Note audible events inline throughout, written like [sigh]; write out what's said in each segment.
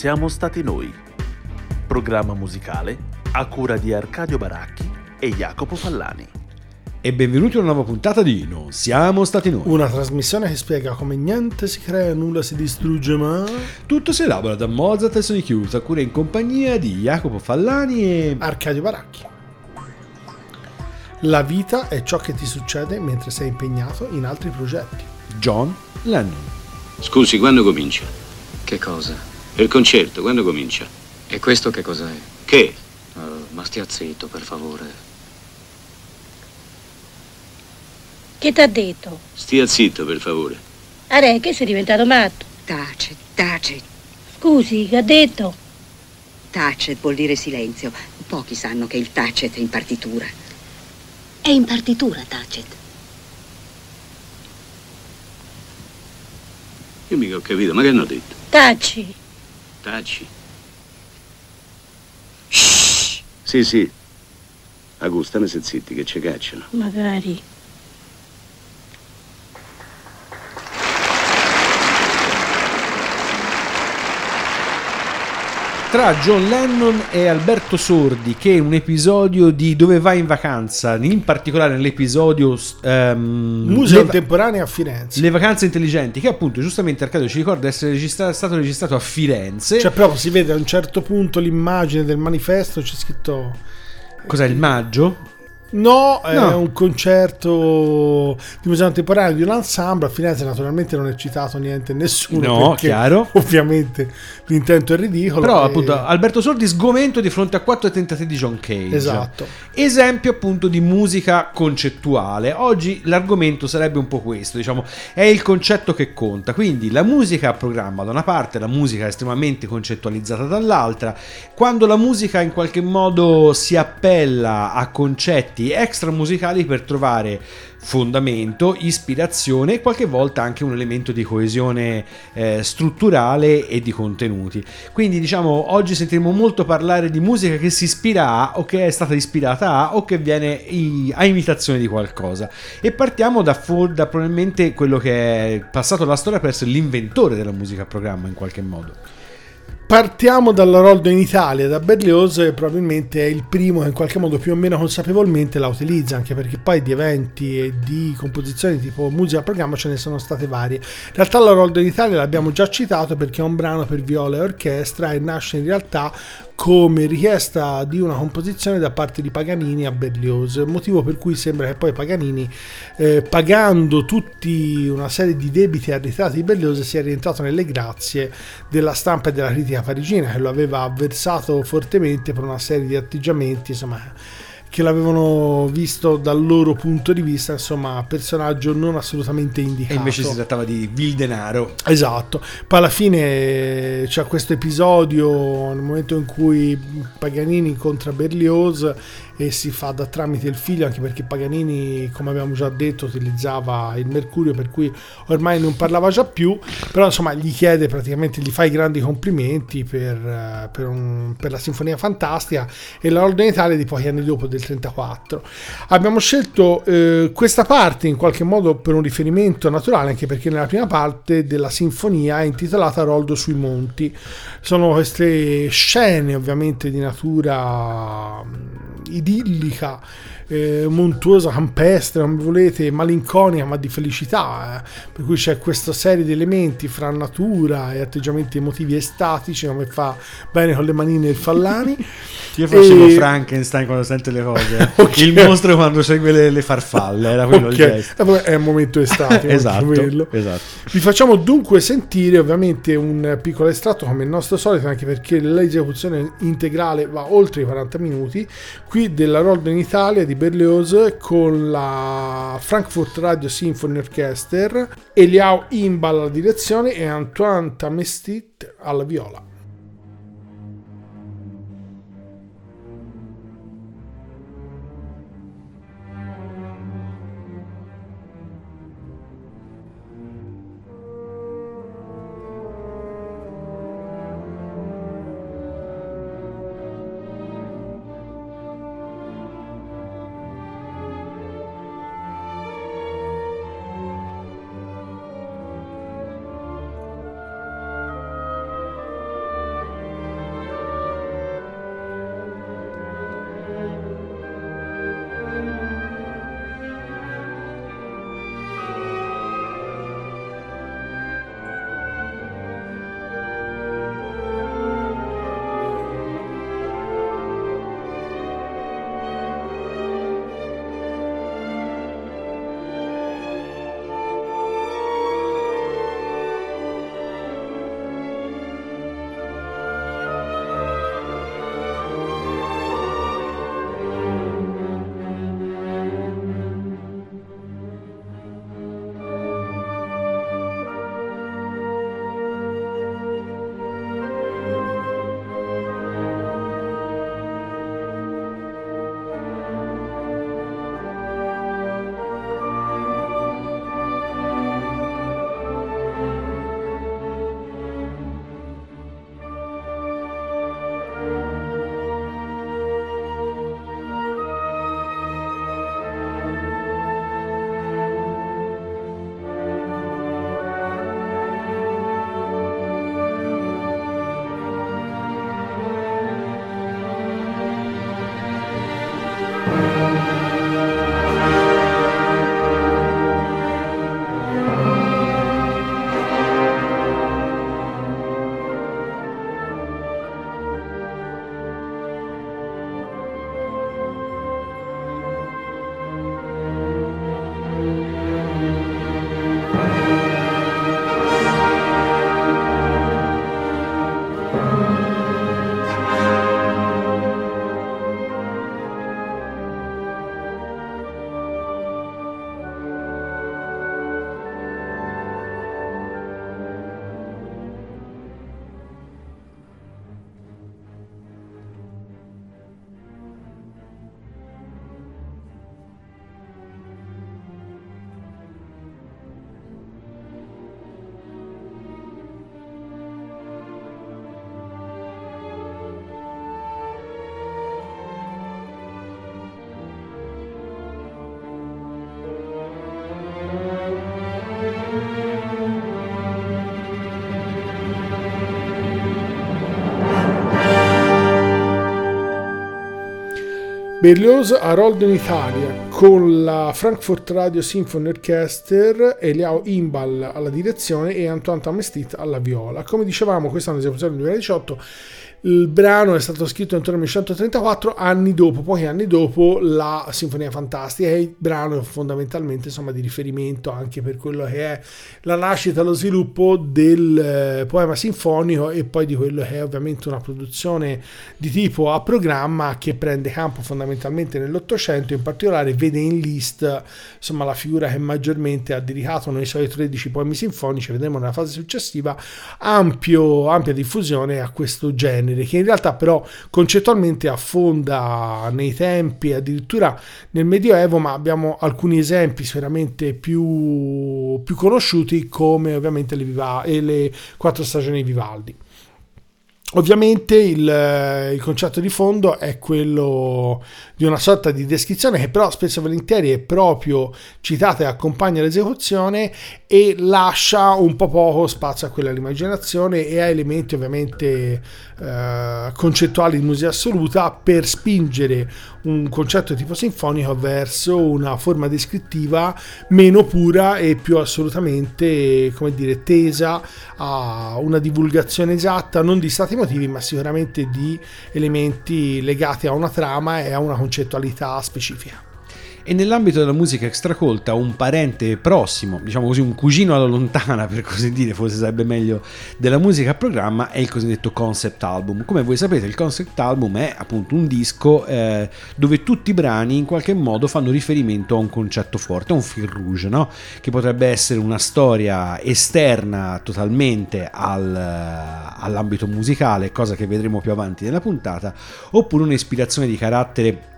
siamo stati noi. Programma musicale a cura di Arcadio Baracchi e Jacopo Fallani. E benvenuti a una nuova puntata di Non siamo stati noi. Una trasmissione che spiega come niente si crea, nulla si distrugge, ma Tutto si elabora da Mozart e Sony Chiusa, a cura in compagnia di Jacopo Fallani e... Arcadio Baracchi. La vita è ciò che ti succede mentre sei impegnato in altri progetti. John Lennon. Scusi, quando comincia? Che cosa? Il concerto, quando comincia? E questo che cos'è? Che? Oh, ma stia zitto, per favore. Che t'ha detto? Stia zitto, per favore. Are, che sei diventato matto? Tacet, tacet. Scusi, che ha detto? Tacet vuol dire silenzio. Pochi sanno che il tacet è in partitura. È in partitura, Tacet. Io mica ho capito, ma che hanno detto? Tacci. Tacci. Shh. Sì, sì. Augusta, ne sei zitti, che ci cacciano. Magari. Tra John Lennon e Alberto Sordi, che è un episodio di Dove vai in vacanza, in particolare nell'episodio... ehm, Museo le, va- contemporaneo a Firenze. le vacanze intelligenti, che appunto giustamente Arcadio ci ricorda essere registra- stato registrato a Firenze. Cioè, proprio si vede a un certo punto l'immagine del manifesto, c'è scritto. Cos'è il maggio? No, è No. un concerto di museo contemporaneo di un ensemble. A Firenze, naturalmente, non è citato niente nessuno. No, chiaro. [laughs] Ovviamente l'intento è ridicolo. Però e- appunto Alberto Sordi sgomento di fronte a quattro tentativi di John Cage. Esatto. Esempio appunto di musica concettuale. Oggi l'argomento sarebbe un po' questo, diciamo, è il concetto che conta. Quindi la musica a programma da una parte, la musica estremamente concettualizzata dall'altra. Quando la musica in qualche modo si appella a concetti extra musicali per trovare fondamento, ispirazione e qualche volta anche un elemento di coesione eh, strutturale e di contenuti. Quindi diciamo oggi sentiremo molto parlare di musica che si ispira a o che è stata ispirata a o che viene a imitazione di qualcosa. E partiamo da, da probabilmente quello che è passato alla storia per essere l'inventore della musica a programma in qualche modo. Partiamo dall'Aroldo in Italia, da Berlioz probabilmente è il primo che in qualche modo più o meno consapevolmente la utilizza, anche perché poi di eventi e di composizioni tipo musica a programma ce ne sono state varie. In realtà l'Aroldo in Italia l'abbiamo già citato perché è un brano per viola e orchestra e nasce in realtà come richiesta di una composizione da parte di Paganini a Berlioz, motivo per cui sembra che poi Paganini, eh, pagando tutti una serie di debiti arretrati di Berlioz, sia rientrato nelle grazie della stampa e della critica parigina, che lo aveva avversato fortemente per una serie di atteggiamenti, insomma, che l'avevano visto dal loro punto di vista, insomma, personaggio non assolutamente indicato. E invece si trattava di vil denaro. Esatto, poi alla fine c'è questo episodio nel momento in cui Paganini incontra Berlioz e si fa da tramite il figlio, anche perché Paganini, come abbiamo già detto, utilizzava il mercurio, per cui ormai non parlava già più, però insomma gli chiede praticamente, gli fa i grandi complimenti per, eh, per un- per la Sinfonia Fantastica e l'Ordine Italia di pochi anni dopo, del 34. Abbiamo scelto eh, questa parte in qualche modo per un riferimento naturale, anche perché nella prima parte della sinfonia è intitolata Roldo sui monti. Sono queste scene ovviamente di natura mm, idillica, eh, montuosa, campestre, come volete, malinconica, ma di felicità. eh. Per cui c'è questa serie di elementi fra natura e atteggiamenti emotivi estatici, come fa bene con le manine il Fallani. [laughs] Io facevo E- Frankenstein quando sente le cose. [laughs] Ok. Il mostro quando segue le, le farfalle, era quello Ok, il gesto. È un momento estatico. [laughs] Esatto, esatto. Vi facciamo dunque sentire ovviamente un piccolo estratto come il nostro solito, anche perché l'esecuzione integrale va oltre i 40 minuti, qui della Roldo in Italia di Berlioz con la Frankfurt Radio Symphony Orchestra, Eliao Imbal alla direzione e Antoine Tamestit alla viola. Berlioz Harold in Italia con la Frankfurt Radio Symphony Orchestra, Eliao Imbal alla direzione e Antoine Tamestit alla viola. Come dicevamo, questa è un'esecuzione del 2018 il brano è stato scritto intorno al 1934, anni dopo, pochi anni dopo, la Sinfonia Fantastica e il brano è fondamentalmente insomma, di riferimento anche per quello che è la nascita lo sviluppo del eh, poema sinfonico e poi di quello che è ovviamente una produzione di tipo a programma che prende campo fondamentalmente nell'Ottocento, in particolare vede in list insomma, la figura che maggiormente ha dedicato nei suoi 13 poemi sinfonici, vedremo nella fase successiva, ampio, ampia diffusione a questo genere genere, che in realtà però concettualmente affonda nei tempi, addirittura nel Medioevo, ma abbiamo alcuni esempi sicuramente più, più conosciuti come ovviamente le, Viva- le quattro stagioni di Vivaldi. Ovviamente il, eh, il, concetto di fondo è quello di una sorta di descrizione che però spesso e volentieri è proprio citata e accompagna l'esecuzione e lascia un po' poco spazio a quella all'immaginazione e a elementi ovviamente eh, concettuali di musica assoluta per spingere un concetto tipo sinfonico verso una forma descrittiva meno pura e più assolutamente come dire tesa a una divulgazione esatta non di stati motivi ma sicuramente di elementi legati a una trama e a una concettualità specifica. E nell'ambito della musica extracolta, un parente prossimo, diciamo così, un cugino alla lontana, per così dire, forse sarebbe meglio, della musica a programma, è il cosiddetto concept album. Come voi sapete, il concept album è appunto un disco eh, dove tutti i brani in qualche modo fanno riferimento a un concetto forte, a un fil rouge, no? che potrebbe essere una storia esterna totalmente al, all'ambito musicale, cosa che vedremo più avanti nella puntata, oppure un'ispirazione di carattere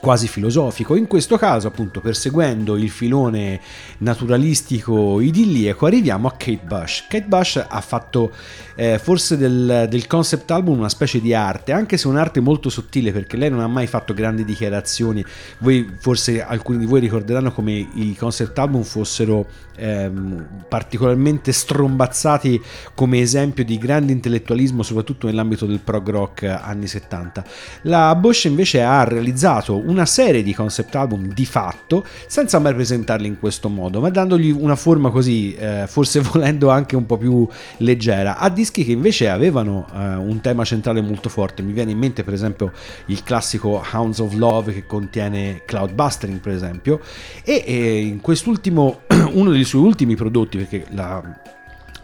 quasi filosofico. In questo caso, appunto, perseguendo il filone naturalistico idilliaco, arriviamo a Kate Bush. Kate Bush ha fatto eh, forse del, del, concept album una specie di arte, anche se un'arte molto sottile, perché lei non ha mai fatto grandi dichiarazioni. Voi, forse alcuni di voi ricorderanno come i concept album fossero ehm, particolarmente strombazzati come esempio di grande intellettualismo, soprattutto nell'ambito del prog rock anni 70. La Bush invece ha realizzato una serie di concept album di fatto, senza mai presentarli in questo modo, ma dandogli una forma così, eh, forse [laughs] volendo anche un po' più leggera, a dischi che invece avevano eh, un tema centrale molto forte. Mi viene in mente per esempio il classico Hounds of Love che contiene Cloudbustering per esempio, e, e in quest'ultimo, [clears throat] uno dei suoi ultimi prodotti, perché la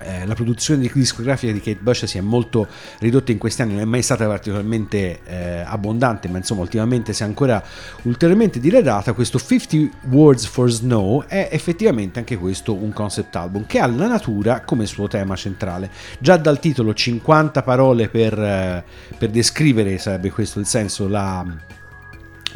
eh, la produzione discografica di Kate Bush si è molto ridotta in questi anni, non è mai stata particolarmente eh, abbondante, ma insomma ultimamente si è ancora ulteriormente diradata. Questo 50 Words for Snow è effettivamente anche questo un concept album che ha la natura come suo tema centrale. Già dal titolo 50 parole per, eh, per descrivere, sarebbe questo il senso, la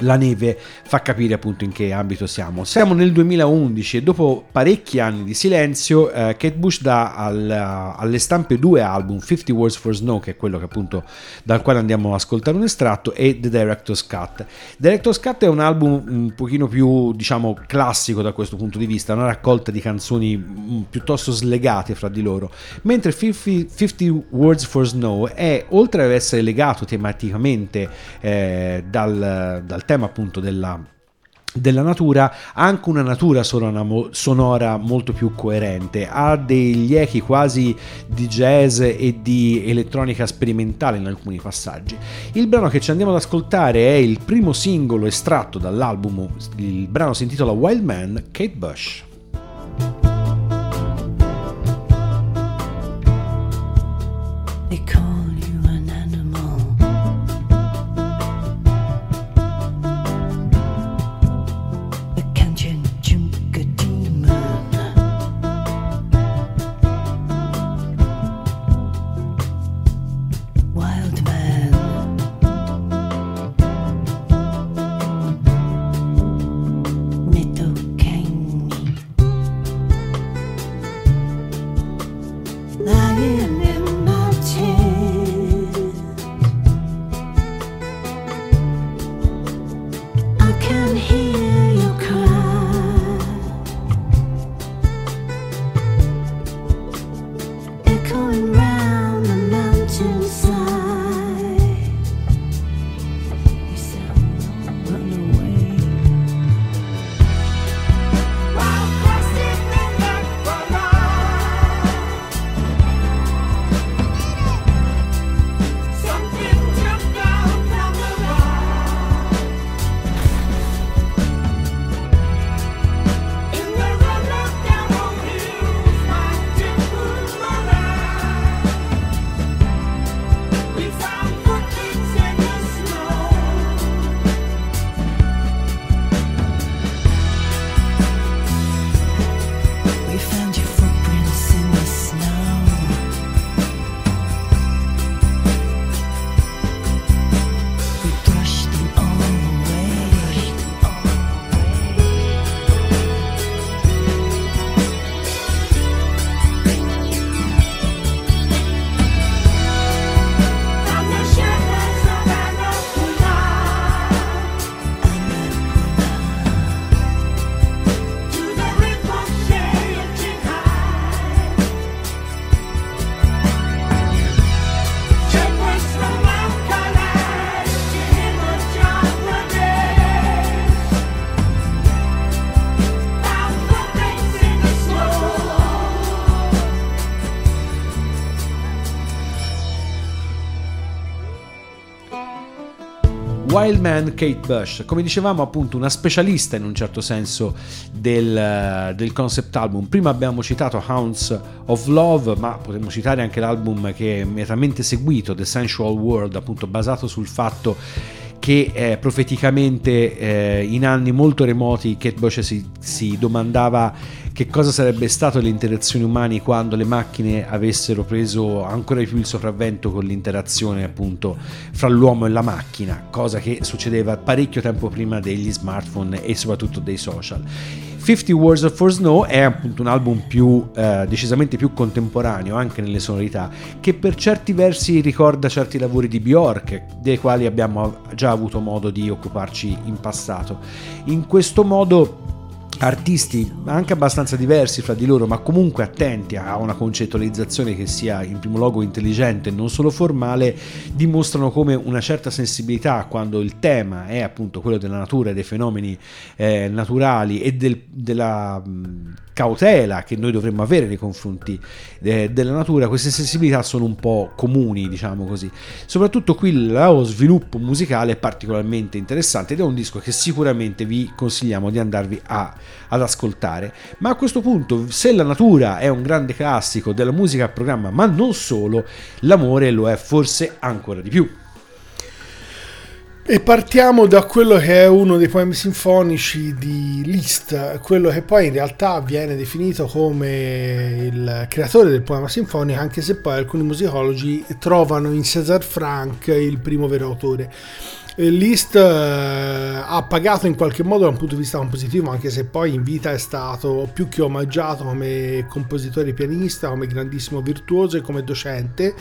la neve fa capire appunto in che ambito siamo. Siamo nel 2011 e dopo parecchi anni di silenzio eh, Kate Bush dà al, alle stampe due album, 50 Words for Snow che è quello che appunto dal quale andiamo a ascoltare un estratto e The Director's Cut. Director's Cut è un album un pochino più diciamo classico da questo punto di vista, una raccolta di canzoni mm, piuttosto slegate fra di loro, mentre 50, 50 Words for Snow è oltre ad essere legato tematicamente eh, dal, dal tema appunto della, della natura anche una natura sonora molto più coerente. Ha degli echi quasi di jazz e di elettronica sperimentale in alcuni passaggi. Il brano che ci andiamo ad ascoltare è il primo singolo estratto dall'album il brano si intitola Wild Man Kate Bush. Lying in Wild Man Kate Bush, come dicevamo appunto una specialista in un certo senso del, del concept album. Prima abbiamo citato Hounds of Love, ma potremmo citare anche l'album che è immediatamente seguito, The Sensual World, appunto basato sul fatto che eh, profeticamente eh, in anni molto remoti Kate Bush si, si domandava che cosa sarebbe stato le interazioni umane quando le macchine avessero preso ancora di più il sopravvento con l'interazione appunto fra l'uomo e la macchina, cosa che succedeva parecchio tempo prima degli smartphone e soprattutto dei social. 50 Words for Snow è appunto un album più, eh, decisamente più contemporaneo anche nelle sonorità che per certi versi ricorda certi lavori di Bjork dei quali abbiamo già avuto modo di occuparci in passato. In questo modo artisti anche abbastanza diversi fra di loro, ma comunque attenti a una concettualizzazione che sia in primo luogo intelligente e non solo formale, dimostrano come una certa sensibilità quando il tema è appunto quello della natura e dei fenomeni eh, naturali e del, della cautela che noi dovremmo avere nei confronti eh, della natura, queste sensibilità sono un po' comuni, diciamo così. Soprattutto qui lo sviluppo musicale è particolarmente interessante ed è un disco che sicuramente vi consigliamo di andarvi a, ad ascoltare. Ma a questo punto, se la natura è un grande classico della musica a programma, ma non solo, l'amore lo è forse ancora di più. E partiamo da quello che è uno dei poemi sinfonici di Liszt, quello che poi in realtà viene definito come il creatore del poema sinfonico, anche se poi alcuni musicologi trovano in César Franck il primo vero autore. Liszt eh, ha pagato in qualche modo da un punto di vista compositivo, anche se poi in vita è stato più che omaggiato come compositore pianista, come grandissimo virtuoso e come docente.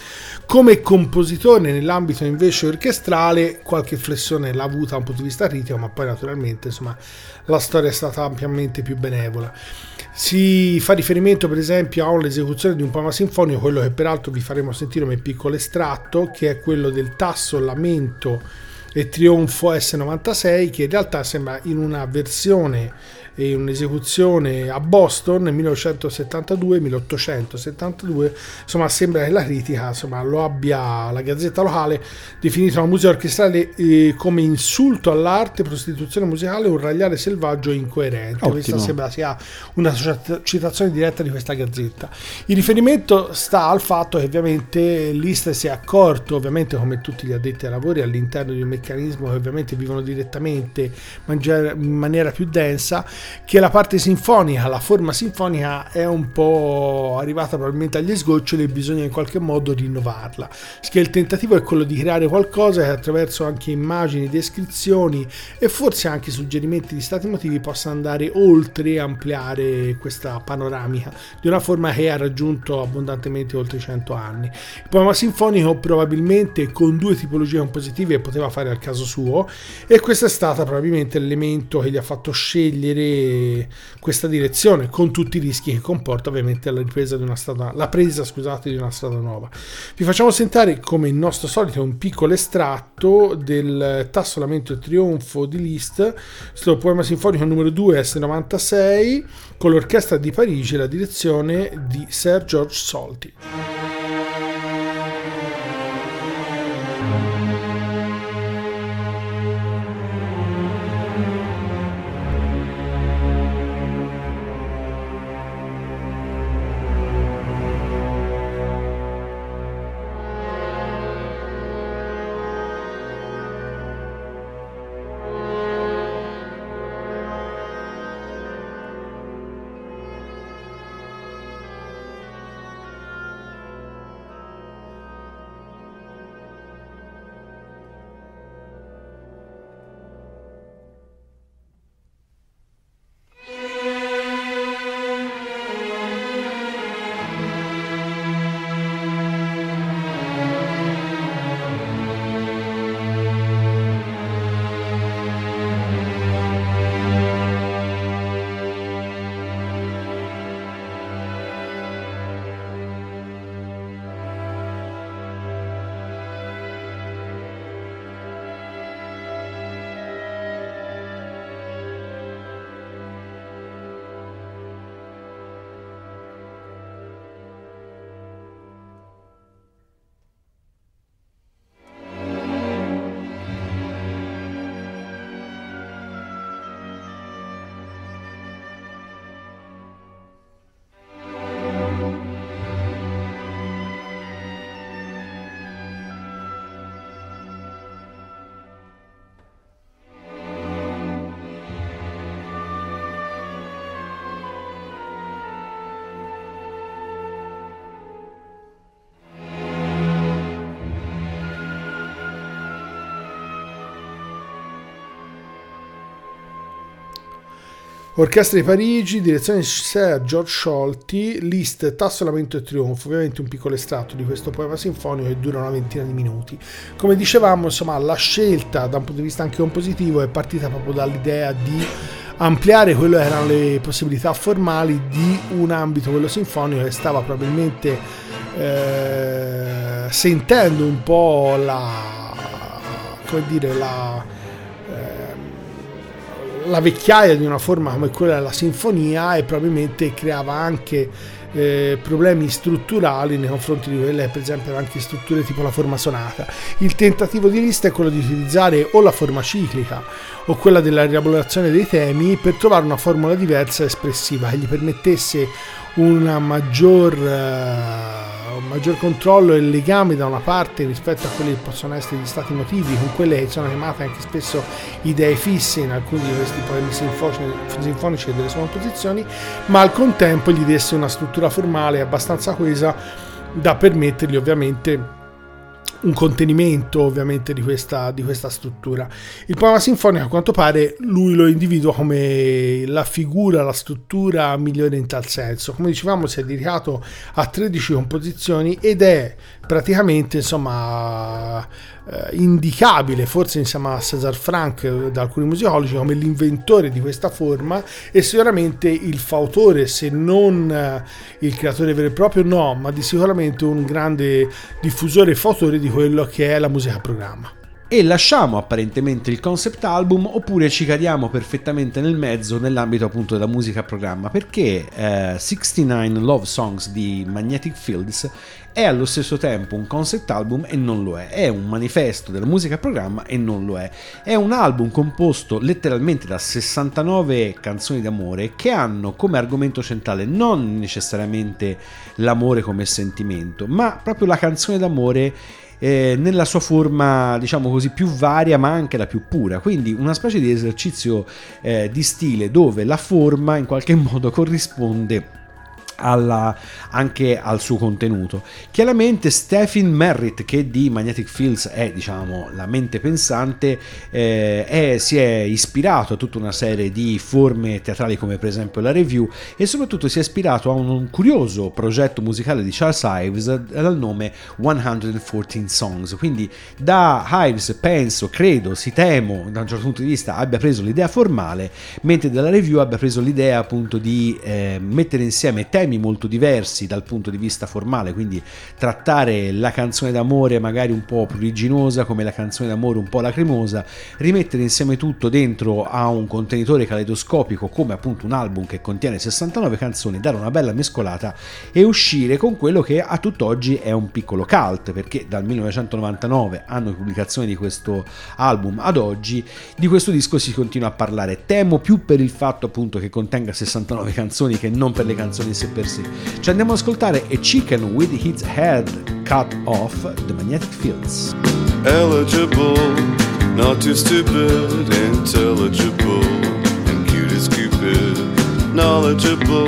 Come compositore nell'ambito invece orchestrale qualche flessione l'ha avuta da un punto di vista critico, ma poi naturalmente insomma, la storia è stata ampiamente più benevola. Si fa riferimento per esempio all'esecuzione di un poema sinfonico, quello che peraltro vi faremo sentire come piccolo estratto, che è quello del tasso lamento e Trionfo S96 che in realtà sembra in una versione e un'esecuzione a Boston nel 1972-1872 insomma sembra che la critica insomma, lo abbia la gazzetta locale definito la musica orchestrale eh, come insulto all'arte prostituzione musicale un ragliare selvaggio e incoerente Ottimo. questa sembra sia una citazione diretta di questa gazzetta il riferimento sta al fatto che ovviamente Liszt si è accorto ovviamente come tutti gli addetti ai lavori all'interno di un meccanismo che ovviamente vivono direttamente in maniera più densa che la parte sinfonica, la forma sinfonica è un po' arrivata probabilmente agli sgoccioli e bisogna in qualche modo rinnovarla. Che il tentativo è quello di creare qualcosa che attraverso anche immagini, descrizioni e forse anche suggerimenti di stati motivi possa andare oltre e ampliare questa panoramica di una forma che ha raggiunto abbondantemente oltre 100 anni. Il poema sinfonico probabilmente con due tipologie compositive poteva fare al caso suo e questo è stato probabilmente l'elemento che gli ha fatto scegliere questa direzione con tutti i rischi che comporta ovviamente la ripresa di una strada la presa scusate di una strada nuova. Vi facciamo sentire come il nostro solito un piccolo estratto del tasso lamento e trionfo di Liszt questo poema sinfonico numero 2 S96 con l'orchestra di Parigi e la direzione di Sir George Solti Orchestra di Parigi, direzione di Sir George Scholti, list Tasso, Lamento e Trionfo, ovviamente un piccolo estratto di questo poema sinfonico che dura una ventina di minuti. Come dicevamo, insomma, la scelta da un punto di vista anche compositivo è partita proprio dall'idea di ampliare quello che erano le possibilità formali di un ambito, quello sinfonico, che stava probabilmente eh, sentendo un po' la, come dire, la, la vecchiaia di una forma come quella della sinfonia e probabilmente creava anche eh, problemi strutturali nei confronti di quelle per esempio anche strutture tipo la forma sonata. Il tentativo di lista è quello di utilizzare o la forma ciclica o quella della rielaborazione dei temi per trovare una formula diversa e espressiva che gli permettesse una maggior, un maggior controllo e legame da una parte rispetto a quelli che possono essere gli stati emotivi, con quelle che sono chiamate anche spesso idee fisse in alcuni di questi poemi sinfonici e delle sue composizioni, ma al contempo gli desse una struttura formale abbastanza coesa da permettergli ovviamente un contenimento ovviamente di questa, di questa struttura. Il poema sinfonico a quanto pare lui lo individua come la figura, la struttura migliore in tal senso. Come dicevamo si è dedicato a 13 composizioni ed è praticamente insomma eh, indicabile forse insieme a César Franck eh, da alcuni musicologi come l'inventore di questa forma e sicuramente il fautore se non eh, il creatore vero e proprio no ma di sicuramente un grande diffusore e fautore di quello che è la musica a programma. E lasciamo apparentemente il concept album oppure ci cadiamo perfettamente nel mezzo nell'ambito appunto della musica a programma perché eh, 69 Love Songs di Magnetic Fields è allo stesso tempo un concept album e non lo è, è un manifesto della musica programma e non lo è, è un album composto letteralmente da 69 canzoni d'amore che hanno come argomento centrale non necessariamente l'amore come sentimento, ma proprio la canzone d'amore eh, nella sua forma, diciamo così, più varia, ma anche la più pura. Quindi una specie di esercizio eh, di stile dove la forma in qualche [laughs] modo corrisponde alla, anche al suo contenuto. Chiaramente Stephen Merritt, che di Magnetic Fields è diciamo la mente pensante, eh, è, si è ispirato a tutta una serie di forme teatrali come per esempio la review e soprattutto si è ispirato a un, un curioso progetto musicale di Charles Ives dal nome 114 Songs. Quindi da Ives penso, credo, si temo da un certo punto di vista abbia preso l'idea formale, mentre dalla review abbia preso l'idea appunto di eh, mettere insieme temi temi molto diversi dal punto di vista formale, quindi trattare la canzone d'amore magari un po' pruriginosa come la canzone d'amore un po' lacrimosa, rimettere insieme tutto dentro a un contenitore caleidoscopico come appunto un album che contiene 69 canzoni, dare una bella mescolata e uscire con quello che a tutt'oggi è un piccolo cult, perché dal 1999, anno di pubblicazione di questo album ad oggi, di questo disco si continua a parlare. Temo più per il fatto appunto che contenga 69 canzoni che non per le canzoni in sé per sé. Ci andiamo ad ascoltare A Chicken with Its Head Cut Off, The Magnetic Fields. Eligible, not too stupid, intelligible, and cute as Cupid. Knowledgeable,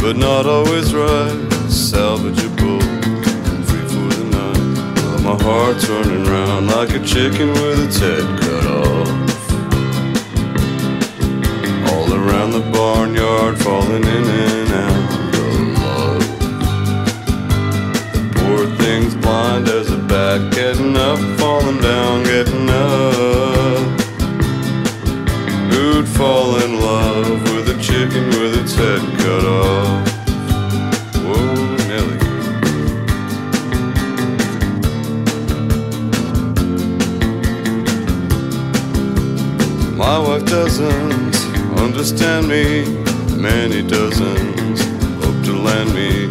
but not always right, salvageable, and free for the night. Well, my heart's running round like a chicken with its head cut off. Around the barnyard, falling in and out. Poor thing's blind as a bat, getting up, falling down, getting up. Who'd fall in love with a chicken with its head cut off? Whoa, Nelly. My wife doesn't understand me, many dozens hope to land me.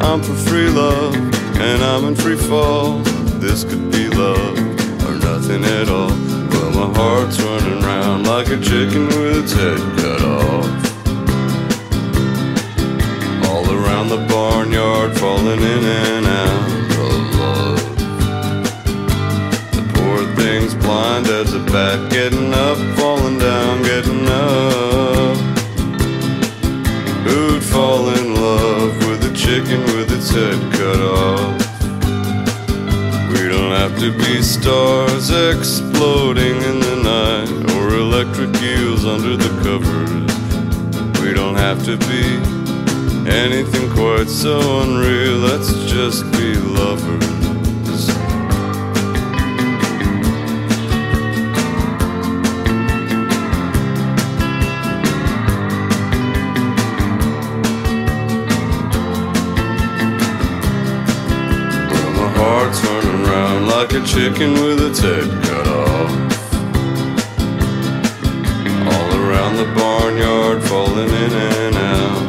I'm for free love, and I'm in free fall. This could be love or nothing at all. Well, my heart's running round like a chicken with its head cut off. All around the barnyard, falling in and out of love. The poor thing's blind as a bat, getting up, falling down, getting up. Chicken with its head cut off? We don't have to be stars exploding in the night or electric eels under the covers. We don't have to be anything quite so unreal. Let's just be lovers. Like a chicken with its head cut off. All around the barnyard, falling in and out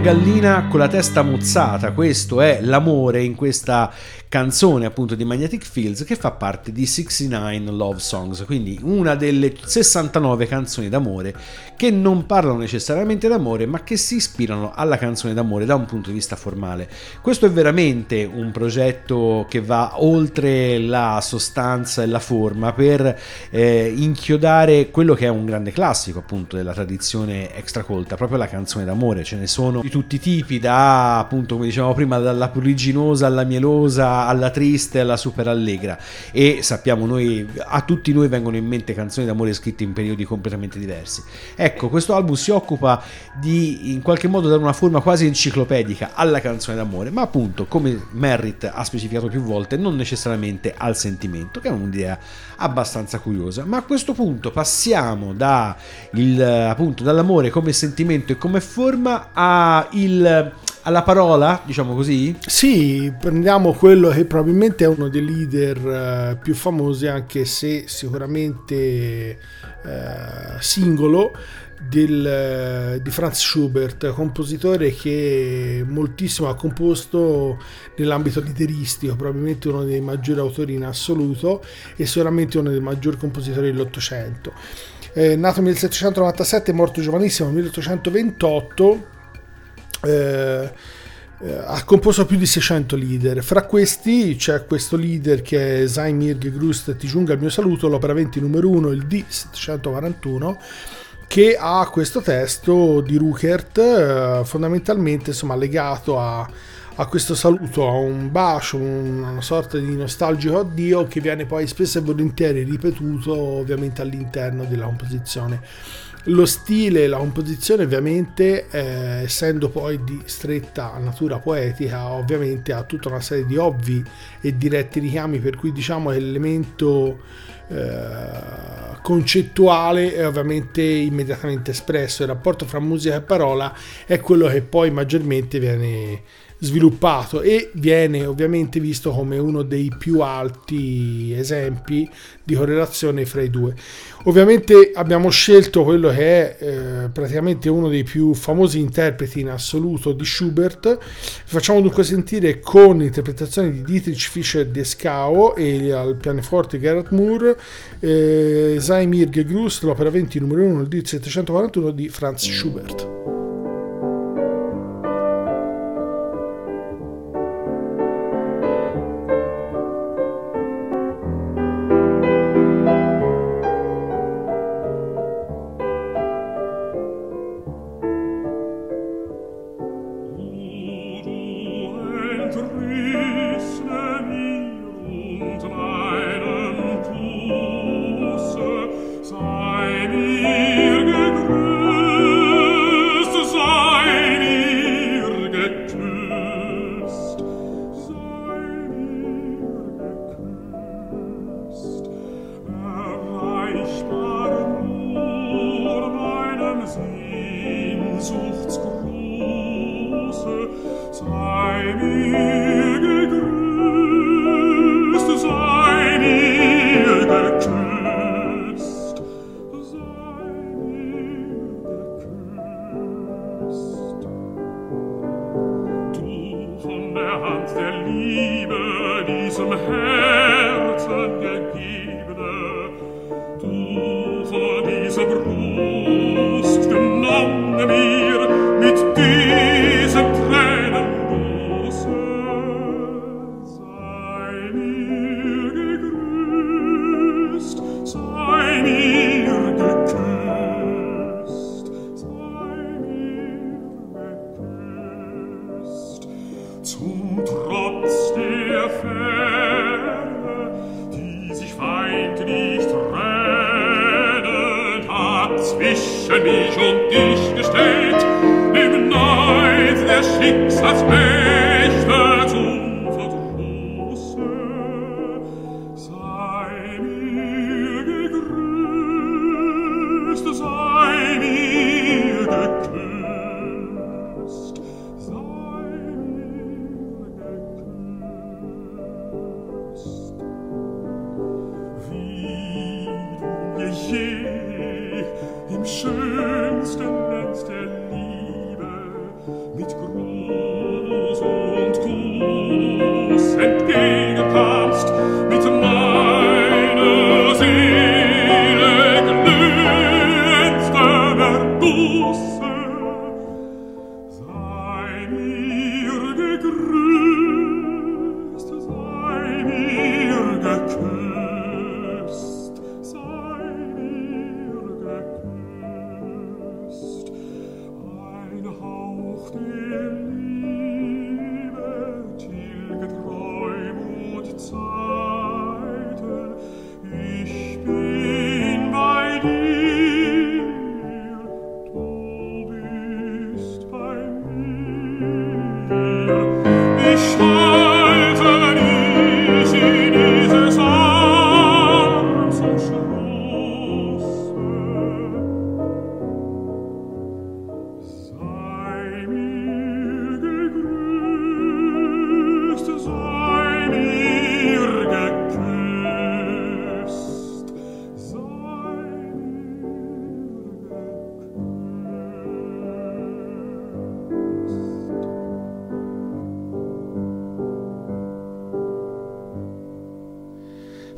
Gallina con la testa mozzata, questo è l'amore in questa canzone appunto di Magnetic Fields che fa parte di 69 Love Songs, quindi una delle 69 canzoni d'amore che non parlano necessariamente d'amore ma che si ispirano alla canzone d'amore da un punto di vista formale. Questo è veramente un progetto che va oltre la sostanza e la forma per eh, inchiodare quello che è un grande classico appunto della tradizione extracolta, proprio la canzone d'amore, ce ne sono di tutti i tipi, da appunto come dicevamo prima dalla pruriginosa alla mielosa alla triste alla super allegra. E sappiamo noi a tutti noi vengono in mente canzoni d'amore scritte in periodi completamente diversi. Ecco questo album si occupa di in qualche modo dare una forma quasi enciclopedica alla canzone d'amore ma appunto come Merritt ha specificato più volte non necessariamente al sentimento che è un'idea abbastanza curiosa. Ma a questo punto passiamo da il, appunto dall'amore come sentimento e come forma a il alla parola, diciamo così? Sì, prendiamo quello che probabilmente è uno dei leader eh, più famosi, anche se sicuramente eh, singolo, del, eh, di Franz Schubert, compositore che moltissimo ha composto nell'ambito lideristico, probabilmente uno dei maggiori autori in assoluto e sicuramente uno dei maggiori compositori dell'Ottocento. Eh, nato nel 1797, morto giovanissimo nel 1828 eh, ha composto più di 600 leader. Fra questi c'è questo leader che è Zaimir Gegrust Ti giunga il mio saluto, l'opera 20 numero 1, il D741 che ha questo testo di Ruckert eh, fondamentalmente insomma legato a, a, questo saluto, a un bacio, una sorta di nostalgico addio che viene poi spesso e volentieri ripetuto ovviamente all'interno della composizione. Lo stile, la composizione ovviamente, eh, essendo poi di stretta natura poetica, ovviamente ha tutta una serie di ovvi e diretti richiami, per cui diciamo che l'elemento eh, concettuale è ovviamente immediatamente espresso. Il rapporto fra musica e parola è quello che poi maggiormente viene sviluppato e viene ovviamente visto come uno dei più alti esempi di correlazione fra i due. Ovviamente abbiamo scelto quello che è eh, praticamente uno dei più famosi interpreti in assoluto di Schubert. Facciamo dunque sentire con l'interpretazione di Dietrich Fischer-Dieskau e al pianoforte Gerhard Moore eh, Zaimir Gegrust, l'opera 20 numero 1 del D741 di Franz Schubert.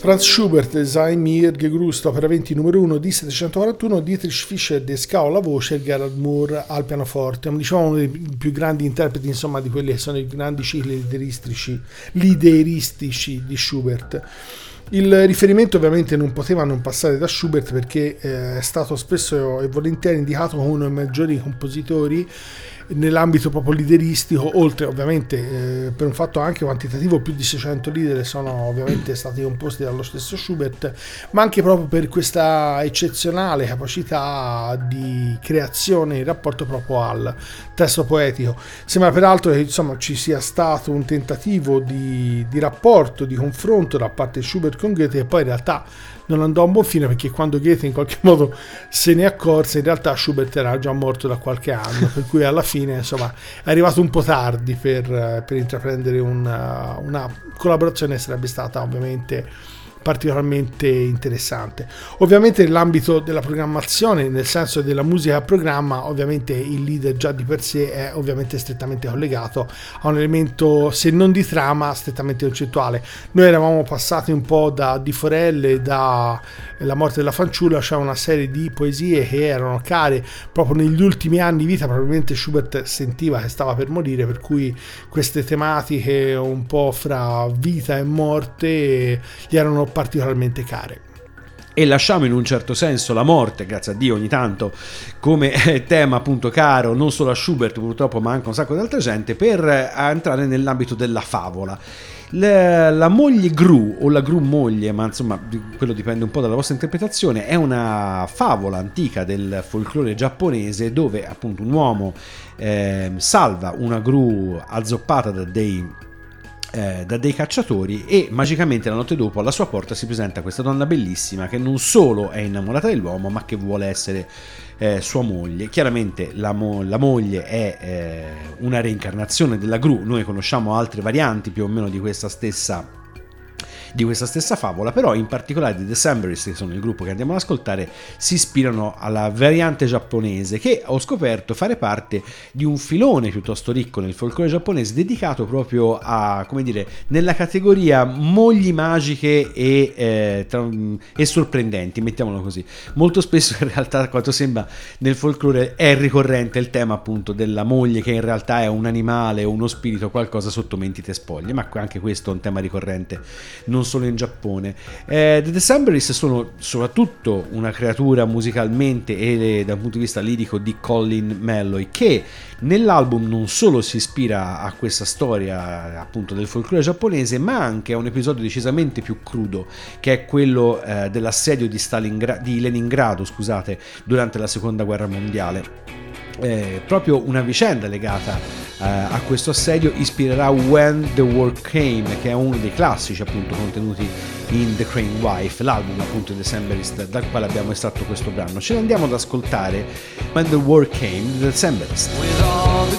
Franz Schubert, Sei mir gegrüßt, opera 20 numero 1 di 741, Dietrich Fischer descao alla voce e Gerard Moore al pianoforte. Diciamo uno dei più grandi interpreti insomma, di quelli che sono i grandi cicli lideristici, lideristici di Schubert. Il riferimento ovviamente non poteva non passare da Schubert perché eh, è stato spesso e volentieri indicato come uno dei maggiori compositori nell'ambito proprio lideristico, oltre ovviamente eh, per un fatto anche quantitativo più di 600 lidere sono ovviamente stati composti dallo stesso Schubert, ma anche proprio per questa eccezionale capacità di creazione in rapporto proprio al testo poetico. Sembra peraltro che insomma ci sia stato un tentativo di, di rapporto, di confronto da parte di Schubert con Goethe e poi in realtà non andò a buon fine perché quando Goethe in qualche [laughs] modo se ne accorse in realtà Schubert era già morto da qualche anno per cui alla fine insomma è arrivato un po' tardi per, per intraprendere una, una collaborazione sarebbe stata ovviamente particolarmente interessante. Ovviamente nell'ambito della programmazione, nel senso della musica a programma, ovviamente il leader già di per sé è ovviamente strettamente collegato a un elemento, se non di trama, strettamente concettuale. Noi eravamo passati un po' da Di Forelle, da La morte della fanciulla, c'è una serie di poesie che erano care proprio negli ultimi anni di vita, probabilmente Schubert sentiva che stava per morire, per cui queste tematiche un po' fra vita e morte gli erano particolarmente care e lasciamo in un certo senso la morte, grazie a Dio ogni tanto, come tema appunto caro non solo a Schubert purtroppo ma anche a un sacco di altra gente, per entrare nell'ambito della favola. La, la, moglie Gru o la Gru moglie, ma insomma quello dipende un po' dalla vostra interpretazione, è una favola antica del folklore giapponese dove appunto un uomo eh, salva una Gru azzoppata da dei eh, da dei cacciatori e magicamente la notte dopo alla sua porta si presenta questa donna bellissima che non solo è innamorata dell'uomo ma che vuole essere eh, sua moglie. Chiaramente la, mo- la moglie è eh, una reincarnazione della Gru, noi conosciamo altre varianti più o meno di questa stessa di questa stessa favola, però in particolare di Decemberists, che sono il gruppo che andiamo ad ascoltare, si ispirano alla variante giapponese che ho scoperto fare parte di un filone piuttosto ricco nel folklore giapponese dedicato proprio a, come dire, nella categoria mogli magiche e, eh, tra, e sorprendenti, mettiamolo così. Molto spesso in realtà, quanto sembra, nel folklore è ricorrente il tema appunto della moglie che in realtà è un animale, uno spirito, qualcosa sotto mentite spoglie, ma anche questo è un tema ricorrente non non solo in Giappone. Eh, The Decemberists sono soprattutto una creatura musicalmente e dal punto di vista lirico di Colin Melloy che nell'album non solo si ispira a questa storia appunto del folklore giapponese ma anche a un episodio decisamente più crudo che è quello eh, dell'assedio di, Stalingra- di Leningrado scusate, durante la seconda guerra mondiale eh, proprio una vicenda legata eh, a questo assedio ispirerà When the War Came, che è uno dei classici appunto contenuti in The Crane Wife, l'album appunto di Decemberist dal quale abbiamo estratto questo brano. Ce ne andiamo ad ascoltare When the War Came di Decemberist.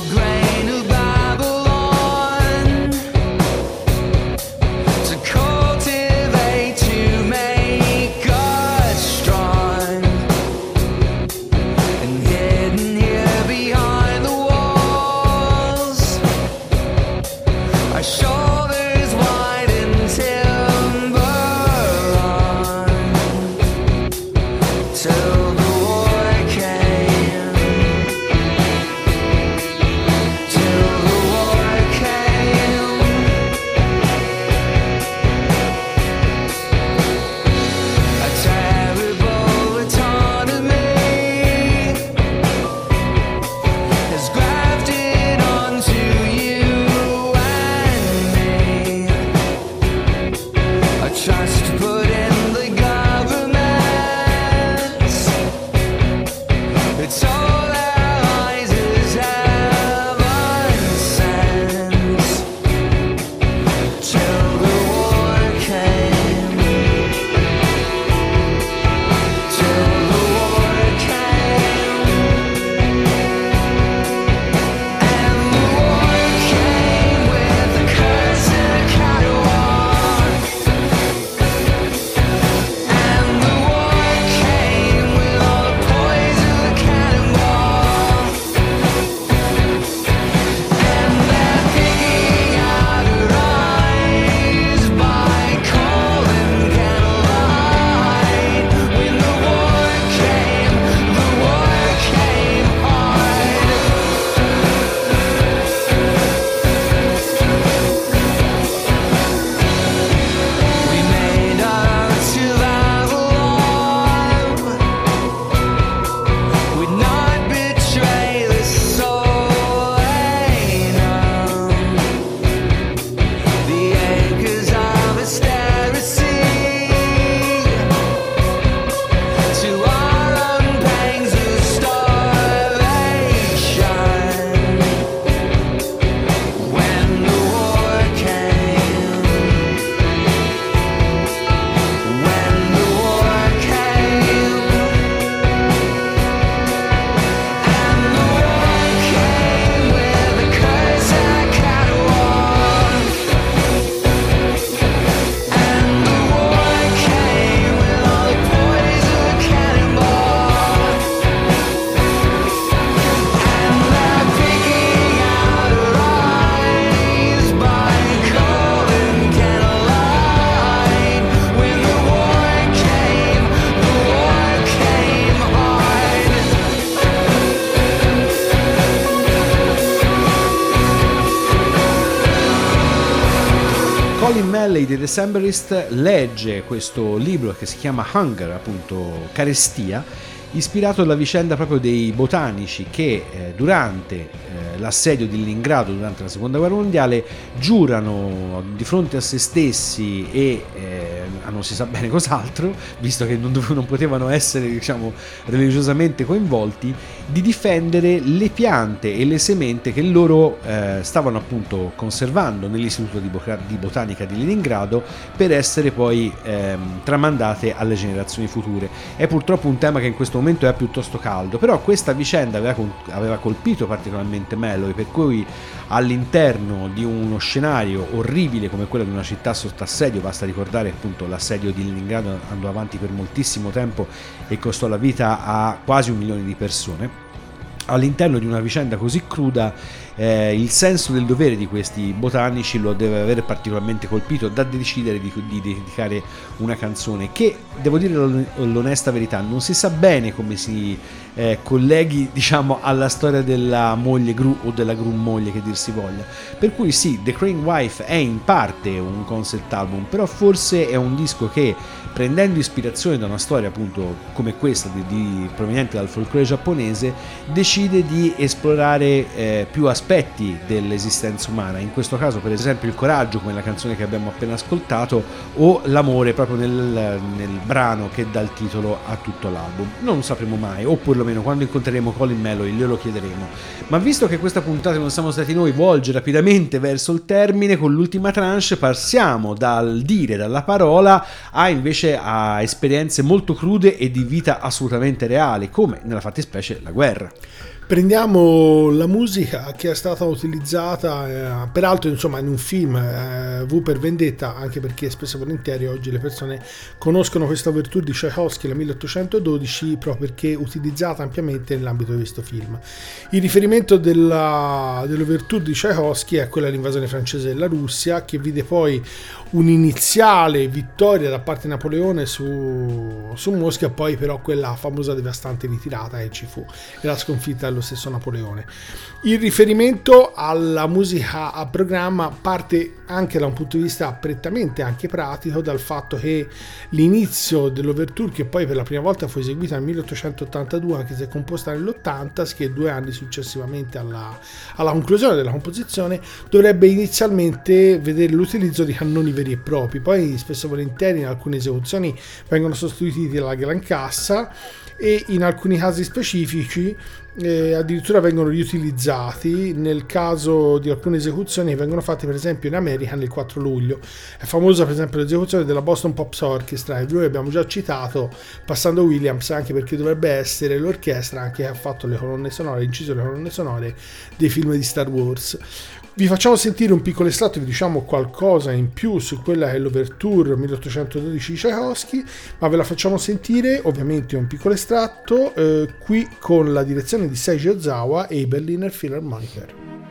Decemberist legge questo libro che si chiama Hunger, appunto carestia, ispirato alla vicenda proprio dei botanici che eh, durante eh, l'assedio di Leningrado durante la seconda guerra mondiale giurano di fronte a se stessi e eh, non si sa bene [laughs] cos'altro, visto che non, non potevano essere diciamo, religiosamente coinvolti, di difendere le piante e le semente che loro eh, stavano appunto conservando nell'istituto di, botanica di Leningrado per essere poi ehm, tramandate alle generazioni future. È purtroppo un tema che in questo momento è piuttosto caldo, però questa vicenda aveva, aveva colpito particolarmente Malloy, per cui all'interno di uno scenario orribile come quello di una città sotto assedio, basta ricordare appunto l'assedio di Leningrado andò avanti per moltissimo tempo e costò la vita a quasi un milione di persone all'interno di una vicenda così cruda eh, il senso del dovere di questi botanici lo deve aver particolarmente colpito da decidere di, di dedicare una canzone che, devo dire l'on- l'onesta verità, non si sa bene come si eh, colleghi diciamo alla storia della moglie Gru o della Gru moglie che dir si voglia. Per cui sì, The Crane Wife è in parte un concept album, però forse è un disco che prendendo ispirazione da una storia appunto come questa di, di- proveniente dal folklore giapponese decide di esplorare eh, più aspetti dell'esistenza umana. In questo caso per esempio il coraggio come la canzone che abbiamo appena ascoltato o l'amore proprio nel, nel brano che dà il titolo a tutto l'album. Non lo sapremo mai o perlomeno quando incontreremo Colin Melloy glielo chiederemo. Ma visto che questa puntata non siamo stati noi volge rapidamente verso il termine con l'ultima tranche passiamo dal dire dalla parola a invece a esperienze molto crude e di vita assolutamente reali come nella fattispecie la guerra Prendiamo la musica che è stata utilizzata, eh, peraltro insomma in un film eh, V per Vendetta, anche perché spesso e volentieri oggi le persone conoscono questa virtù di Tchaikovsky, la 1812, proprio perché utilizzata ampiamente nell'ambito di questo film. Il riferimento della, dell'ouverture di Tchaikovsky è quella dell'invasione francese della Russia, che vide poi un'iniziale vittoria da parte di Napoleone su, su Mosca, poi però quella famosa devastante ritirata che ci fu e la sconfitta dello stesso Napoleone. Il riferimento alla musica a programma parte anche da un punto di vista prettamente anche pratico dal fatto che l'inizio dell'overture che poi per la prima volta fu eseguita nel 1882 anche se composta nell'80 che due anni successivamente alla, alla conclusione della composizione dovrebbe inizialmente vedere l'utilizzo di cannoni veri e propri. Poi spesso e volentieri in alcune esecuzioni vengono sostituiti dalla gran cassa e in alcuni casi specifici eh, addirittura vengono riutilizzati. Nel caso di alcune esecuzioni che vengono fatte per esempio in America nel 4 luglio. È famosa per esempio l'esecuzione della Boston Pops Orchestra. Che noi abbiamo già citato passando Williams anche perché dovrebbe essere l'orchestra anche che ha fatto le colonne sonore inciso le colonne sonore dei film di Star Wars vi facciamo sentire un piccolo estratto, vi diciamo qualcosa in più su quella che è l'Overture 1812 di Tchaikovsky, ma ve la facciamo sentire ovviamente un piccolo estratto eh, qui con la direzione di Seiji Ozawa e i Berliner Philharmoniker.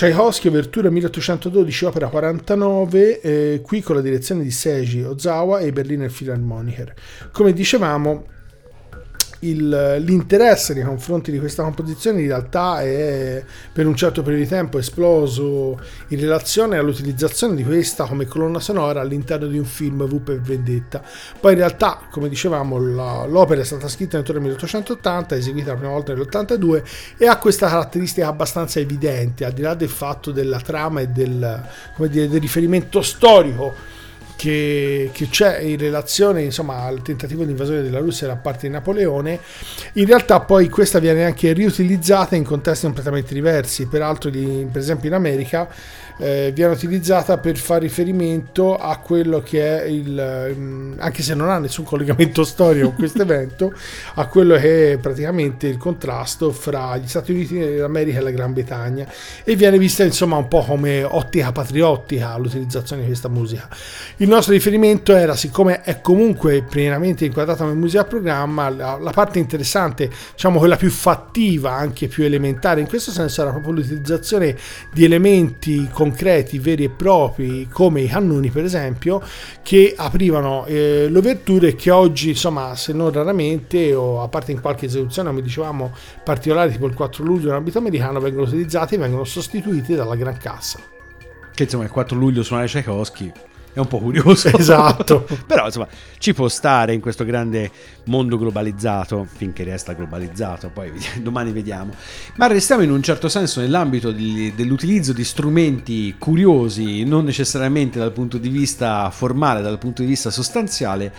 Tchaikovsky, Apertura 1812, opera 49, eh, qui con la direzione di Seiji Ozawa e Berliner Philharmoniker. Come dicevamo, il- l'interesse nei confronti di questa composizione in realtà è per un certo periodo di tempo esploso in relazione all'utilizzazione di questa come colonna sonora all'interno di un film V per Vendetta. Poi in realtà, come dicevamo, la- l'opera è stata scritta intorno al 1880, eseguita la prima volta nell'82 e ha questa caratteristica abbastanza evidente, al di là del fatto della trama e del, dire, del riferimento storico che, che c'è in relazione insomma, al tentativo di invasione della Russia da parte di Napoleone, in realtà poi questa viene anche riutilizzata in contesti completamente diversi, peraltro di- per esempio in America eh, viene utilizzata per fare riferimento a quello che è il, mm, anche se non ha nessun collegamento storico con questo [laughs] evento, a quello che è praticamente il contrasto fra gli Stati Uniti d'America e la Gran Bretagna e viene vista insomma un po' come ottica patriottica l'utilizzazione di questa musica. Il nostro riferimento era, siccome è comunque pienamente inquadrata come musica a programma, la, la parte interessante, diciamo quella più fattiva, anche più elementare, in questo senso era proprio l'utilizzazione di elementi concreti, veri e propri, come i cannoni per esempio, che aprivano eh, l'ouverture e che oggi, insomma, se non raramente, o a parte in qualche esecuzione, come dicevamo, particolare tipo il 4 luglio in ambito americano, vengono utilizzati e vengono sostituiti dalla gran cassa. Che insomma il 4 luglio suonare Tchaikovsky è un po' curioso. [laughs] Esatto. [laughs] Però insomma ci può stare in questo grande mondo globalizzato, finché resta globalizzato, poi [laughs] domani vediamo. Ma restiamo in un certo senso nell'ambito di- dell'utilizzo di strumenti curiosi, non necessariamente dal punto di vista formale, dal punto di vista sostanziale,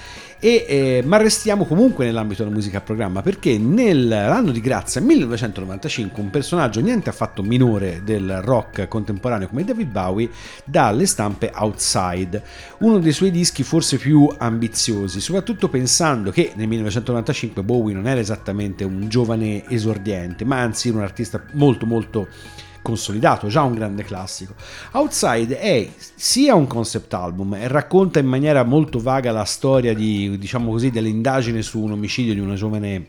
e, eh, ma restiamo comunque nell'ambito della musica a programma perché nell'anno di grazia 1995 un personaggio niente affatto minore del rock contemporaneo come David Bowie dà alle stampe Outside, uno dei suoi dischi forse più ambiziosi, soprattutto pensando che nel 1995 Bowie non era esattamente un giovane esordiente, ma anzi un artista molto molto consolidato, già un grande classico. Outside è sia un concept album e racconta in maniera molto vaga la storia di, diciamo così, dell'indagine su un omicidio di una giovane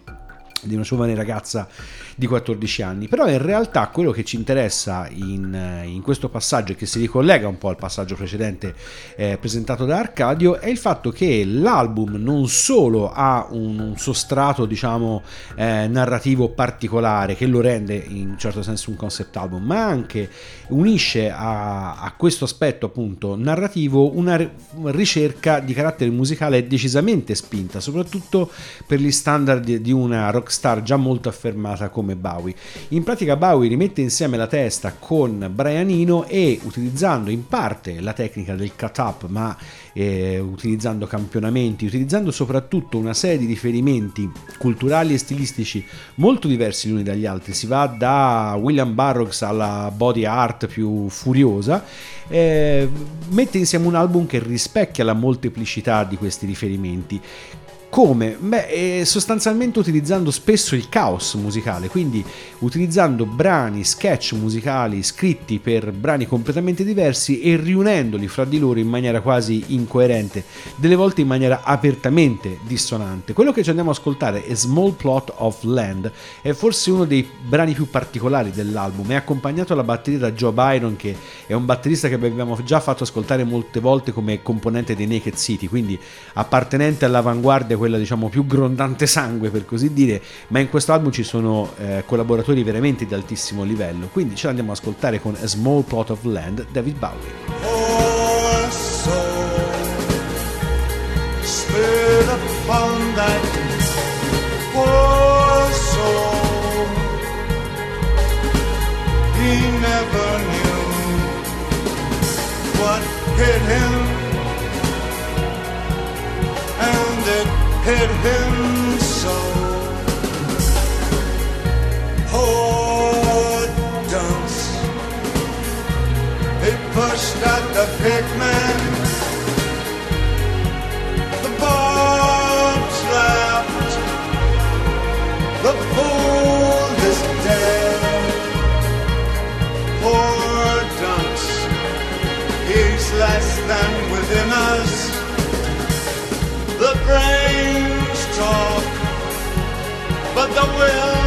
di una giovane ragazza di 14 anni, però in realtà quello che ci interessa in, in questo passaggio e che si ricollega un po' al passaggio precedente eh, presentato da Arcadio è il fatto che l'album non solo ha un, un sostrato diciamo eh, narrativo particolare che lo rende in un certo senso un concept album, ma anche unisce a, a questo aspetto appunto narrativo una ri- ricerca di carattere musicale decisamente spinta, soprattutto per gli standard di- una rockstar già molto affermata come Bowie. In pratica Bowie rimette insieme la testa con Brian Eno e utilizzando in parte la tecnica del cut up, ma eh, utilizzando campionamenti, utilizzando soprattutto una serie di riferimenti culturali e stilistici molto diversi gli uni dagli altri. Si va da William Burroughs alla body art più furiosa, eh, mette insieme un album che rispecchia la molteplicità di questi riferimenti. Come? Beh, eh, sostanzialmente utilizzando spesso il caos musicale, quindi utilizzando brani, sketch musicali scritti per brani completamente diversi e riunendoli fra di loro in maniera quasi incoerente, delle volte in maniera apertamente dissonante. Quello che ci andiamo ad ascoltare è Small Plot of Land, è forse uno dei brani più particolari dell'album, è accompagnato alla batteria da Joe Byron che è un batterista che abbiamo già fatto ascoltare molte volte come componente dei Naked City, quindi appartenente all'avanguardia, quella diciamo più grondante sangue per così dire, ma in questo album ci sono eh, collaboratori veramente di altissimo livello, quindi ce l'andiamo ad ascoltare con A Small Plot of Land, David Bowie. Poor soul, hit him so. Poor dunce. He pushed at the pig man. The barbs laughed. The fool is dead. Poor dunce. He's less than within us. The will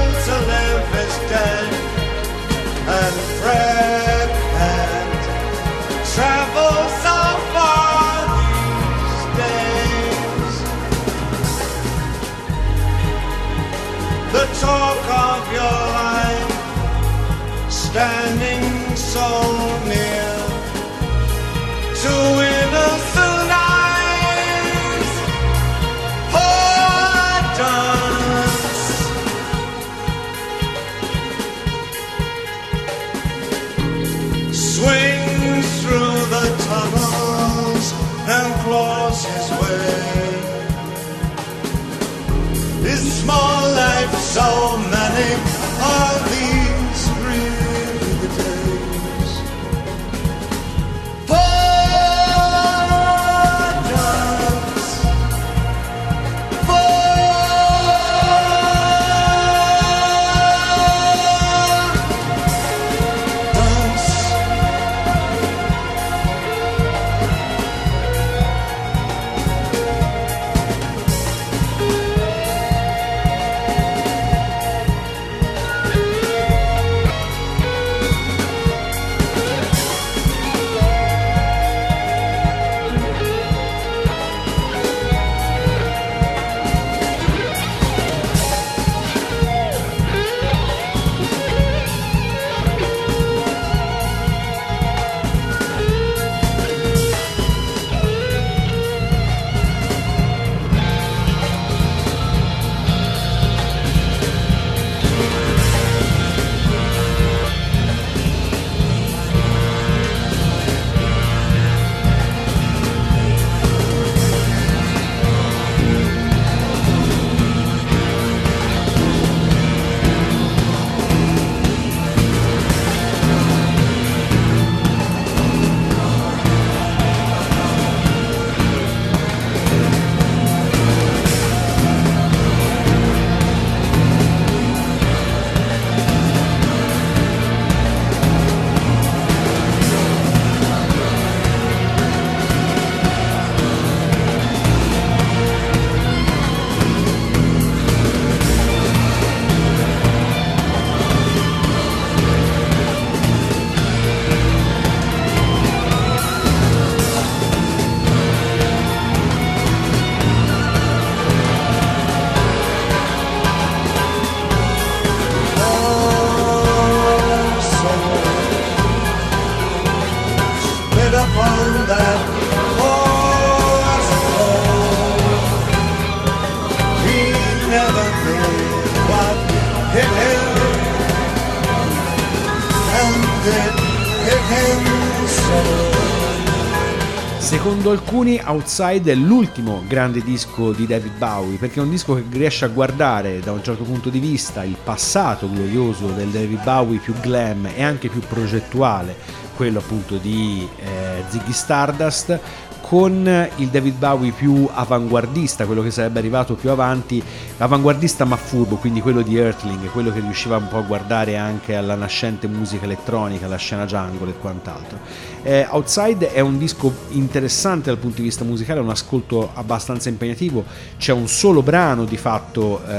Secondo alcuni Outside è l'ultimo grande disco di David Bowie perché è un disco che riesce a guardare da un certo punto di vista il passato glorioso del David Bowie più glam e anche più progettuale, quello appunto di eh, Ziggy Stardust con il David Bowie più avanguardista, quello che sarebbe arrivato più avanti, avanguardista ma furbo, quindi quello di Earthling, quello che riusciva un po' a guardare anche alla nascente musica elettronica, la scena jungle e quant'altro. Eh, Outside è un disco interessante dal punto di vista musicale, un ascolto abbastanza impegnativo, c'è un solo brano di fatto eh,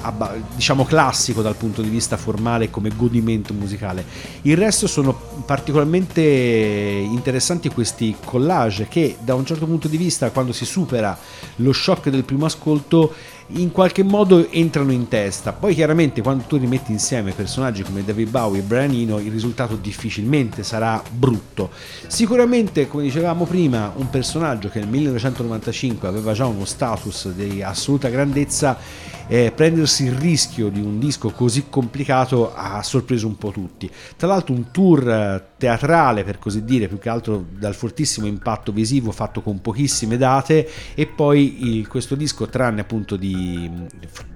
abba- diciamo classico dal punto di vista formale come godimento musicale, il resto sono particolarmente interessanti questi collage che da un certo punto di vista quando si supera lo shock del primo ascolto in qualche modo entrano in testa. Poi chiaramente quando tu rimetti insieme personaggi come David Bowie e Brian Eno il risultato difficilmente sarà brutto. Sicuramente, come dicevamo prima, un personaggio che nel 1995 aveva già uno status di assoluta grandezza eh, prendersi il rischio di un disco così complicato ha sorpreso un po' tutti. Tra l'altro un tour eh, teatrale per così dire, più che altro dal fortissimo impatto visivo fatto con pochissime date e poi il, questo disco tranne appunto di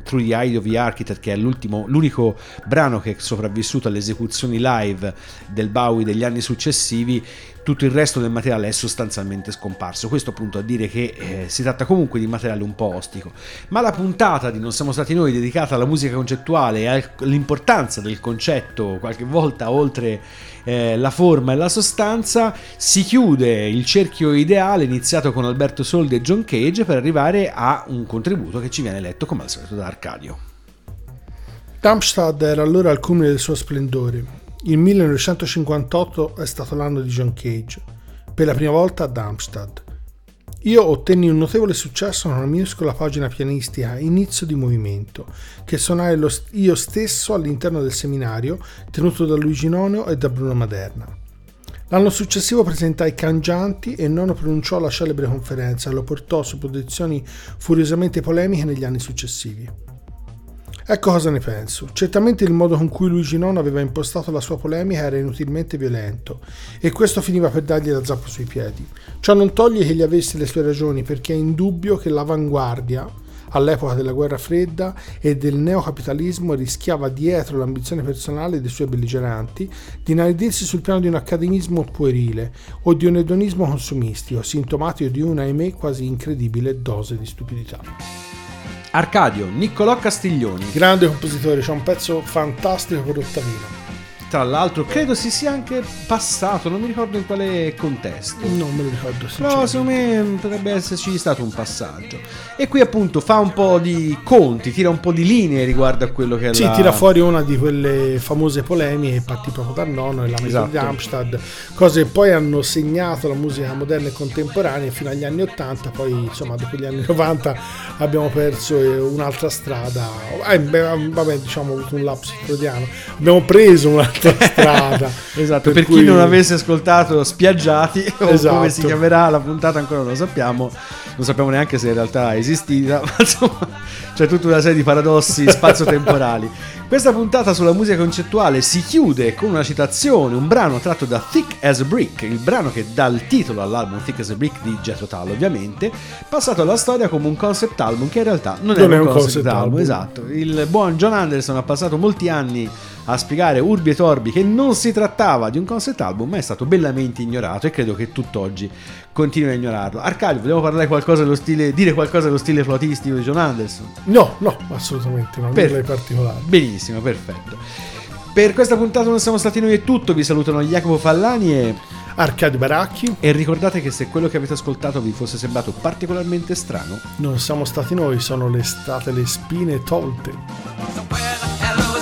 Through the Eye of the Architect che è l'unico brano che è sopravvissuto alle esecuzioni live del Bowie degli anni successivi tutto il resto del materiale è sostanzialmente scomparso. Questo appunto a dire che eh, si tratta comunque di materiale un po' ostico. Ma la puntata di Non siamo stati noi dedicata alla musica concettuale e all'importanza del concetto, qualche volta oltre eh, la forma e la sostanza, si chiude il cerchio ideale iniziato con Alberto Soldi e John Cage per arrivare a un contributo che ci viene letto come al solito da Arcadio. Darmstadt era allora al culmine del suo splendore. Il 1958 è stato l'anno di John Cage, per la prima volta a Darmstadt. Io ottenni un notevole successo con una minuscola pagina pianistica Inizio di movimento, che suonai io stesso all'interno del seminario tenuto da Luigi Nono e da Bruno Maderna. L'anno successivo presentai Cangianti e Nono pronunciò la celebre conferenza e lo portò su posizioni furiosamente polemiche negli anni successivi. Ecco cosa ne penso. Certamente il modo con cui Luigi Nono aveva impostato la sua polemica era inutilmente violento e questo finiva per dargli la zappa sui piedi. Ciò non toglie che gli avesse le sue ragioni perché è indubbio che l'avanguardia all'epoca della guerra fredda e del neocapitalismo rischiava dietro l'ambizione personale dei suoi belligeranti di inaridirsi sul piano di un accademismo puerile o di un edonismo consumistico, sintomatico di una, ahimè, quasi incredibile dose di stupidità. Arcadio, Niccolò Castiglioni. Grande compositore, c'è un pezzo fantastico per Ottavino. Tra l'altro, credo si sia anche passato, non mi ricordo in quale contesto. Non me lo ricordo Però secondo me potrebbe esserci stato un passaggio. E qui appunto fa un po' di conti, tira un po' di linee riguardo a quello che è Sì, la... tira fuori una di quelle famose polemiche partì proprio dal nonno e la Esatto. di Amstad, cose che poi hanno segnato la musica moderna e contemporanea fino agli anni 80, poi insomma dopo gli anni [laughs] 90 abbiamo perso eh, un'altra strada, eh, beh, vabbè diciamo avuto un lapsus freudiano, abbiamo preso un'altra [laughs] strada. Esatto, per, cui- chi non avesse ascoltato Spiaggiati [laughs] o Esatto. come si chiamerà la puntata ancora non lo sappiamo, non sappiamo neanche se in realtà è esistita, [laughs] ma insomma c'è tutta una serie di paradossi spazio-temporali. Questa puntata sulla musica concettuale si chiude con una citazione, un brano tratto da Thick as a Brick, il brano che dà il titolo all'album Thick as a Brick di Jethro Tull ovviamente, passato alla storia come un concept album che in realtà non, Non è un concept, concept album, album. esatto. Il buon John Anderson ha passato molti anni a spiegare urbi e torbi che non si trattava di un concept album, ma è stato bellamente ignorato e credo che tutt'oggi continui a ignorarlo. Arcadio, vogliamo parlare qualcosa dello stile, dire qualcosa dello stile flautistico di John Anderson? No, no, assolutamente no, Per- nulla di particolare. Benissimo, perfetto. Per questa puntata non siamo stati noi è tutto, vi salutano Jacopo Fallani e Arcadio Baracchi, e ricordate che se quello che avete ascoltato vi fosse sembrato particolarmente strano, non siamo stati noi, sono le state le spine tolte. Hello,